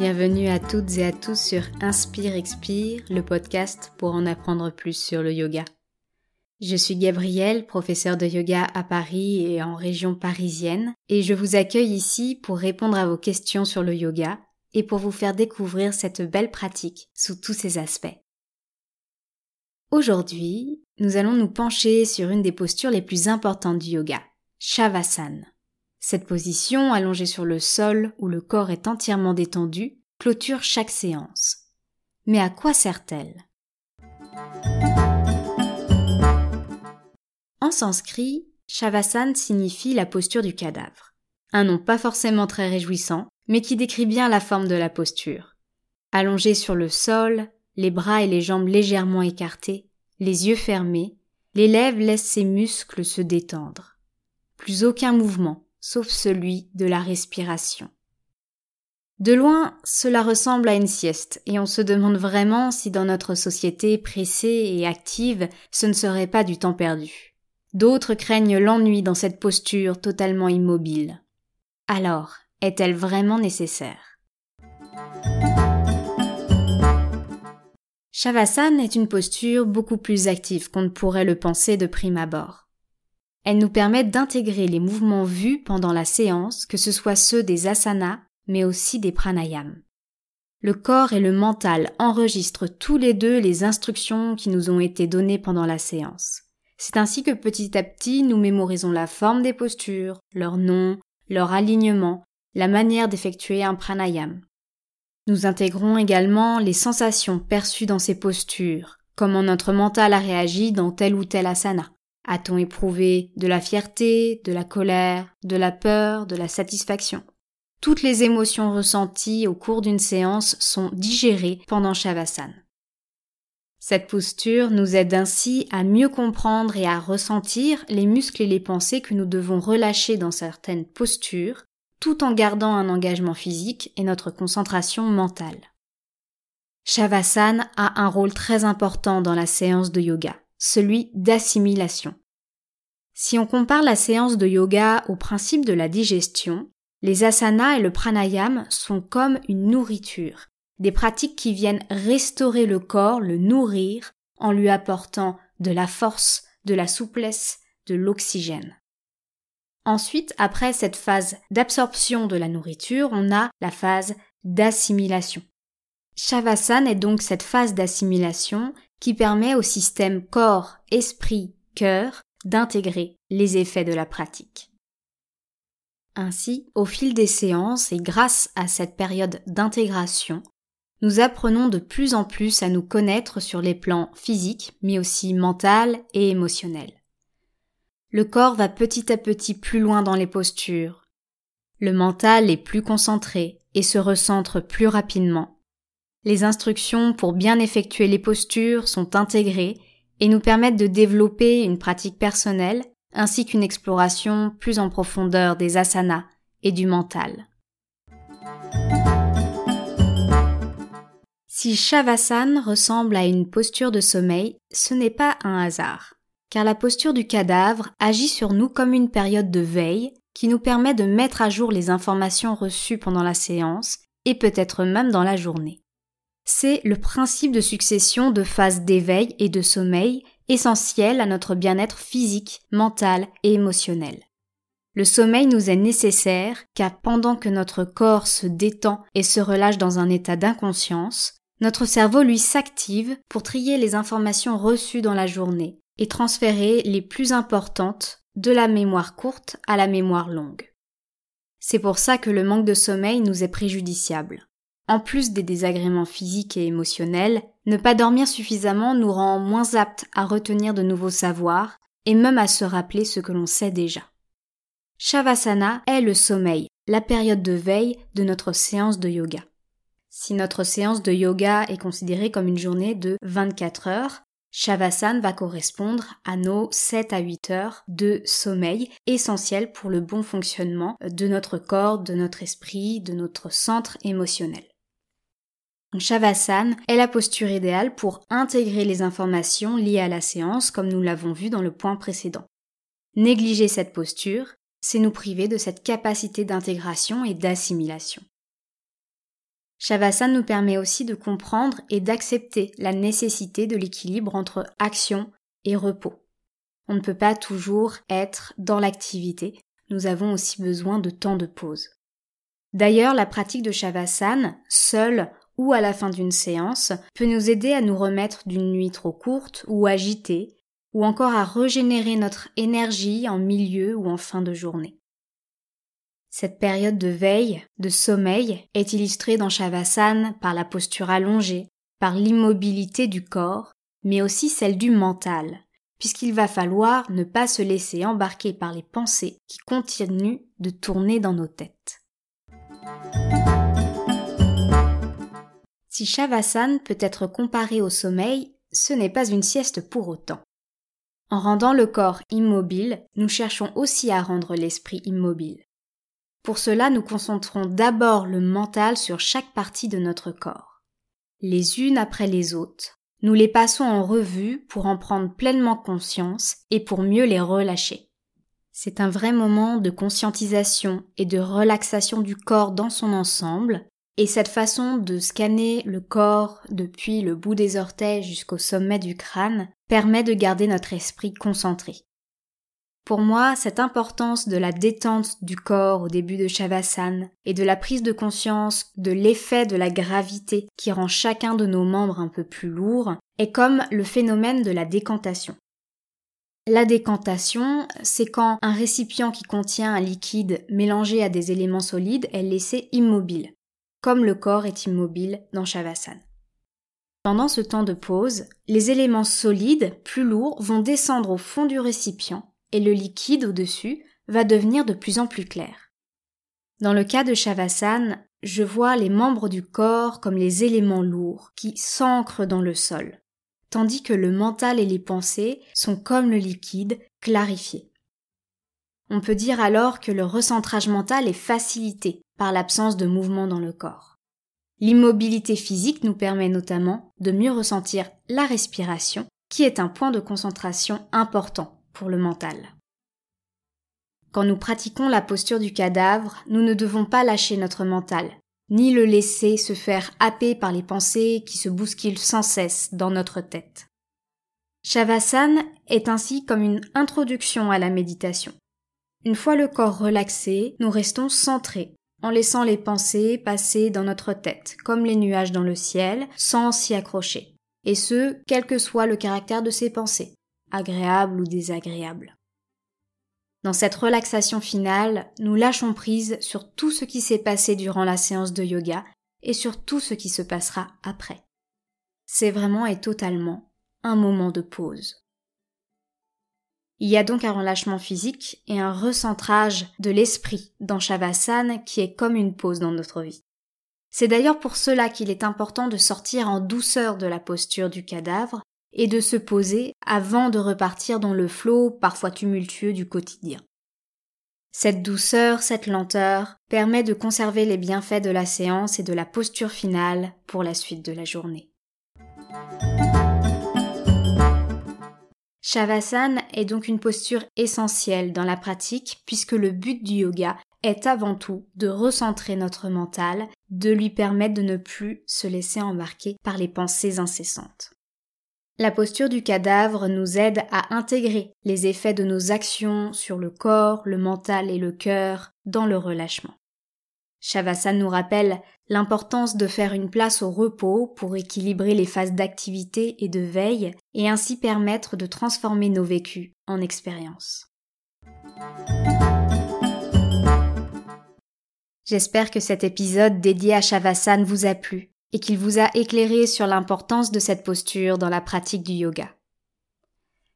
Bienvenue à toutes et à tous sur Inspire Expire, le podcast pour en apprendre plus sur le yoga. Je suis Gabrielle, professeure de yoga à Paris et en région parisienne, et je vous accueille ici pour répondre à vos questions sur le yoga et pour vous faire découvrir cette belle pratique sous tous ses aspects. Aujourd'hui, nous allons nous pencher sur une des postures les plus importantes du yoga, Shavasana. Cette position, allongée sur le sol où le corps est entièrement détendu, clôture chaque séance. Mais à quoi sert-elle? En sanskrit, Shavasana signifie la posture du cadavre. Un nom pas forcément très réjouissant, mais qui décrit bien la forme de la posture. Allongé sur le sol, les bras et les jambes légèrement écartés, les yeux fermés, l'élève laisse ses muscles se détendre. Plus aucun mouvement, sauf celui de la respiration. De loin, cela ressemble à une sieste, et on se demande vraiment si dans notre société pressée et active, ce ne serait pas du temps perdu. D'autres craignent l'ennui dans cette posture totalement immobile. Alors, est-elle vraiment nécessaire? Shavasana est une posture beaucoup plus active qu'on ne pourrait le penser de prime abord. Elle nous permet d'intégrer les mouvements vus pendant la séance, que ce soit ceux des asanas, mais aussi des pranayams. Le corps et le mental enregistrent tous les deux les instructions qui nous ont été données pendant la séance. C'est ainsi que petit à petit nous mémorisons la forme des postures, leur nom, leur alignement, la manière d'effectuer un pranayam. Nous intégrons également les sensations perçues dans ces postures, comment notre mental a réagi dans tel ou tel asana. A-t-on éprouvé de la fierté, de la colère, de la peur, de la satisfaction? Toutes les émotions ressenties au cours d'une séance sont digérées pendant Shavasana. Cette posture nous aide ainsi à mieux comprendre et à ressentir les muscles et les pensées que nous devons relâcher dans certaines postures, tout en gardant un engagement physique et notre concentration mentale. Shavasana a un rôle très important dans la séance de yoga, celui d'assimilation. Si on compare la séance de yoga au principe de la digestion, les asanas et le pranayam sont comme une nourriture, des pratiques qui viennent restaurer le corps, le nourrir, en lui apportant de la force, de la souplesse, de l'oxygène. Ensuite, après cette phase d'absorption de la nourriture, on a la phase d'assimilation. Shavasana est donc cette phase d'assimilation qui permet au système corps, esprit, cœur d'intégrer les effets de la pratique. Ainsi, au fil des séances et grâce à cette période d'intégration, nous apprenons de plus en plus à nous connaître sur les plans physiques, mais aussi mental et émotionnel. Le corps va petit à petit plus loin dans les postures. Le mental est plus concentré et se recentre plus rapidement. Les instructions pour bien effectuer les postures sont intégrées et nous permettent de développer une pratique personnelle ainsi qu'une exploration plus en profondeur des asanas et du mental. Si Shavasana ressemble à une posture de sommeil, ce n'est pas un hasard, car la posture du cadavre agit sur nous comme une période de veille qui nous permet de mettre à jour les informations reçues pendant la séance et peut-être même dans la journée. C'est le principe de succession de phases d'éveil et de sommeil essentiel à notre bien-être physique, mental et émotionnel. Le sommeil nous est nécessaire car pendant que notre corps se détend et se relâche dans un état d'inconscience, notre cerveau lui s'active pour trier les informations reçues dans la journée et transférer les plus importantes de la mémoire courte à la mémoire longue. C'est pour ça que le manque de sommeil nous est préjudiciable. En plus des désagréments physiques et émotionnels, ne pas dormir suffisamment nous rend moins aptes à retenir de nouveaux savoirs et même à se rappeler ce que l'on sait déjà. Shavasana est le sommeil, la période de veille de notre séance de yoga. Si notre séance de yoga est considérée comme une journée de 24 heures, Shavasana va correspondre à nos 7 à 8 heures de sommeil essentiels pour le bon fonctionnement de notre corps, de notre esprit, de notre centre émotionnel. Shavasana est la posture idéale pour intégrer les informations liées à la séance comme nous l'avons vu dans le point précédent. Négliger cette posture, c'est nous priver de cette capacité d'intégration et d'assimilation. Shavasana nous permet aussi de comprendre et d'accepter la nécessité de l'équilibre entre action et repos. On ne peut pas toujours être dans l'activité, nous avons aussi besoin de temps de pause. D'ailleurs, la pratique de Shavasana, seule ou à la fin d'une séance, peut nous aider à nous remettre d'une nuit trop courte ou agitée, ou encore à régénérer notre énergie en milieu ou en fin de journée. Cette période de veille, de sommeil, est illustrée dans Shavasana par la posture allongée, par l'immobilité du corps, mais aussi celle du mental, puisqu'il va falloir ne pas se laisser embarquer par les pensées qui continuent de tourner dans nos têtes. Si Shavasana peut être comparé au sommeil, ce n'est pas une sieste pour autant. En rendant le corps immobile, nous cherchons aussi à rendre l'esprit immobile. Pour cela, nous concentrons d'abord le mental sur chaque partie de notre corps. Les unes après les autres, nous les passons en revue pour en prendre pleinement conscience et pour mieux les relâcher. C'est un vrai moment de conscientisation et de relaxation du corps dans son ensemble, et cette façon de scanner le corps depuis le bout des orteils jusqu'au sommet du crâne permet de garder notre esprit concentré. Pour moi, cette importance de la détente du corps au début de Shavasana et de la prise de conscience de l'effet de la gravité qui rend chacun de nos membres un peu plus lourd est comme le phénomène de la décantation. La décantation, c'est quand un récipient qui contient un liquide mélangé à des éléments solides est laissé immobile, comme le corps est immobile dans Shavasana. Pendant ce temps de pause, les éléments solides, plus lourds, vont descendre au fond du récipient et le liquide au-dessus va devenir de plus en plus clair. Dans le cas de Shavasana, je vois les membres du corps comme les éléments lourds qui s'ancrent dans le sol, tandis que le mental et les pensées sont comme le liquide clarifié. On peut dire alors que le recentrage mental est facilité par l'absence de mouvement dans le corps. L'immobilité physique nous permet notamment de mieux ressentir la respiration, qui est un point de concentration important pour le mental. Quand nous pratiquons la posture du cadavre, nous ne devons pas lâcher notre mental, ni le laisser se faire happer par les pensées qui se bousculent sans cesse dans notre tête. Shavasana est ainsi comme une introduction à la méditation. Une fois le corps relaxé, nous restons centrés, en laissant les pensées passer dans notre tête, comme les nuages dans le ciel, sans s'y accrocher. Et ce, quel que soit le caractère de ces pensées agréable ou désagréable. Dans cette relaxation finale, nous lâchons prise sur tout ce qui s'est passé durant la séance de yoga et sur tout ce qui se passera après. C'est vraiment et totalement un moment de pause. Il y a donc un relâchement physique et un recentrage de l'esprit dans Shavasana qui est comme une pause dans notre vie. C'est d'ailleurs pour cela qu'il est important de sortir en douceur de la posture du cadavre et de se poser avant de repartir dans le flot parfois tumultueux du quotidien. Cette douceur, cette lenteur permet de conserver les bienfaits de la séance et de la posture finale pour la suite de la journée. Shavasana est donc une posture essentielle dans la pratique puisque le but du yoga est avant tout de recentrer notre mental, de lui permettre de ne plus se laisser embarquer par les pensées incessantes. La posture du cadavre nous aide à intégrer les effets de nos actions sur le corps, le mental et le cœur dans le relâchement. Shavasana nous rappelle l'importance de faire une place au repos pour équilibrer les phases d'activité et de veille et ainsi permettre de transformer nos vécus en expériences. J'espère que cet épisode dédié à Shavasana vous a plu et qu'il vous a éclairé sur l'importance de cette posture dans la pratique du yoga.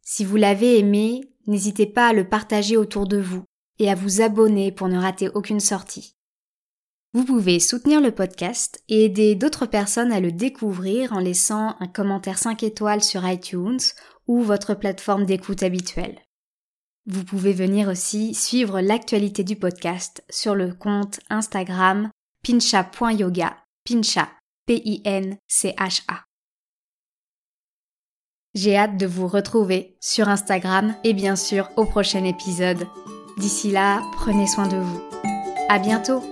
Si vous l'avez aimé, n'hésitez pas à le partager autour de vous et à vous abonner pour ne rater aucune sortie. Vous pouvez soutenir le podcast et aider d'autres personnes à le découvrir en laissant un commentaire 5 étoiles sur iTunes ou votre plateforme d'écoute habituelle. Vous pouvez venir aussi suivre l'actualité du podcast sur le compte Instagram pincha.yoga, pincha P-I-N-C-H-A. J'ai hâte de vous retrouver sur Instagram et bien sûr au prochain épisode. D'ici là, prenez soin de vous. À bientôt!